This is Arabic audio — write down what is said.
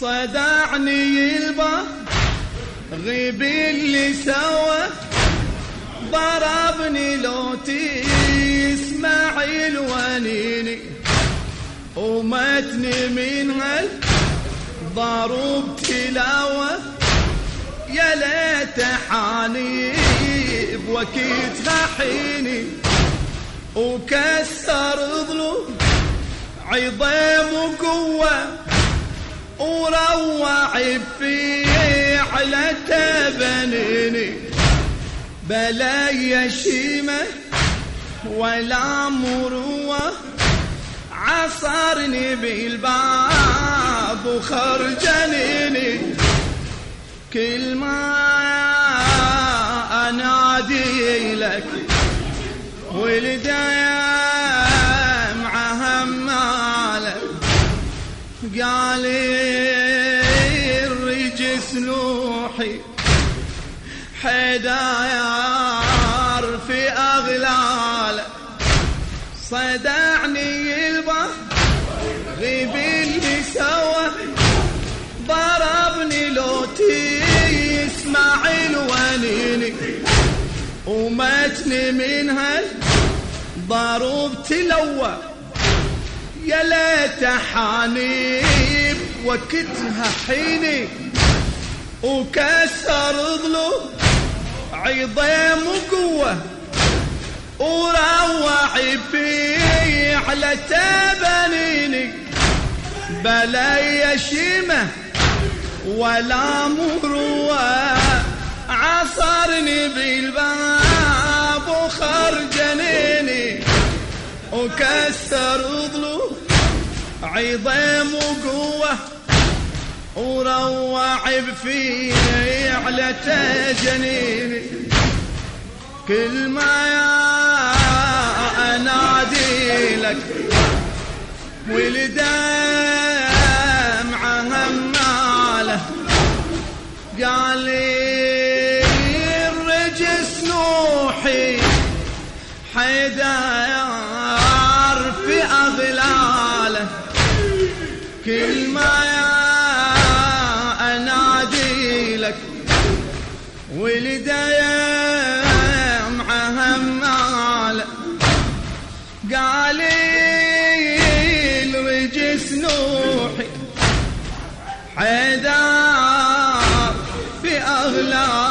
صدعني البا غيب اللي سوى. ضربني لو تسمع الونيني ومتني من هال ضروب تلاوة. يا ليت حانيب وكيتها حيني وكسر ظلو عظيم وقوة. وروع في على تبنيني بلا يشيمة ولا مروة عصرني بالباب وخرجنيني كل ما أنادي لك ولدي قال الرجس نوحي حداير في اغلاله صدعني البحر غيب اللي سوى. ضربني لو تسمع الونيني ومتني من هال ضروب تلوى. يا ليت حانيب وكتها حيني وكسر ظلو عظيم وقوة وروع في على تبنيني. بلا يشيمة ولا مروة عصرني بالباب وخرجنيني. وكسر ظلو عظيم وقوة وروع في على تجنيني. كل ما يا أنادي لك ولدمع هماله قال الرجس نوحي حيدار كل ما انادي لك ولدي مع هماله قال الرجس نوحي حيدار في اغلاله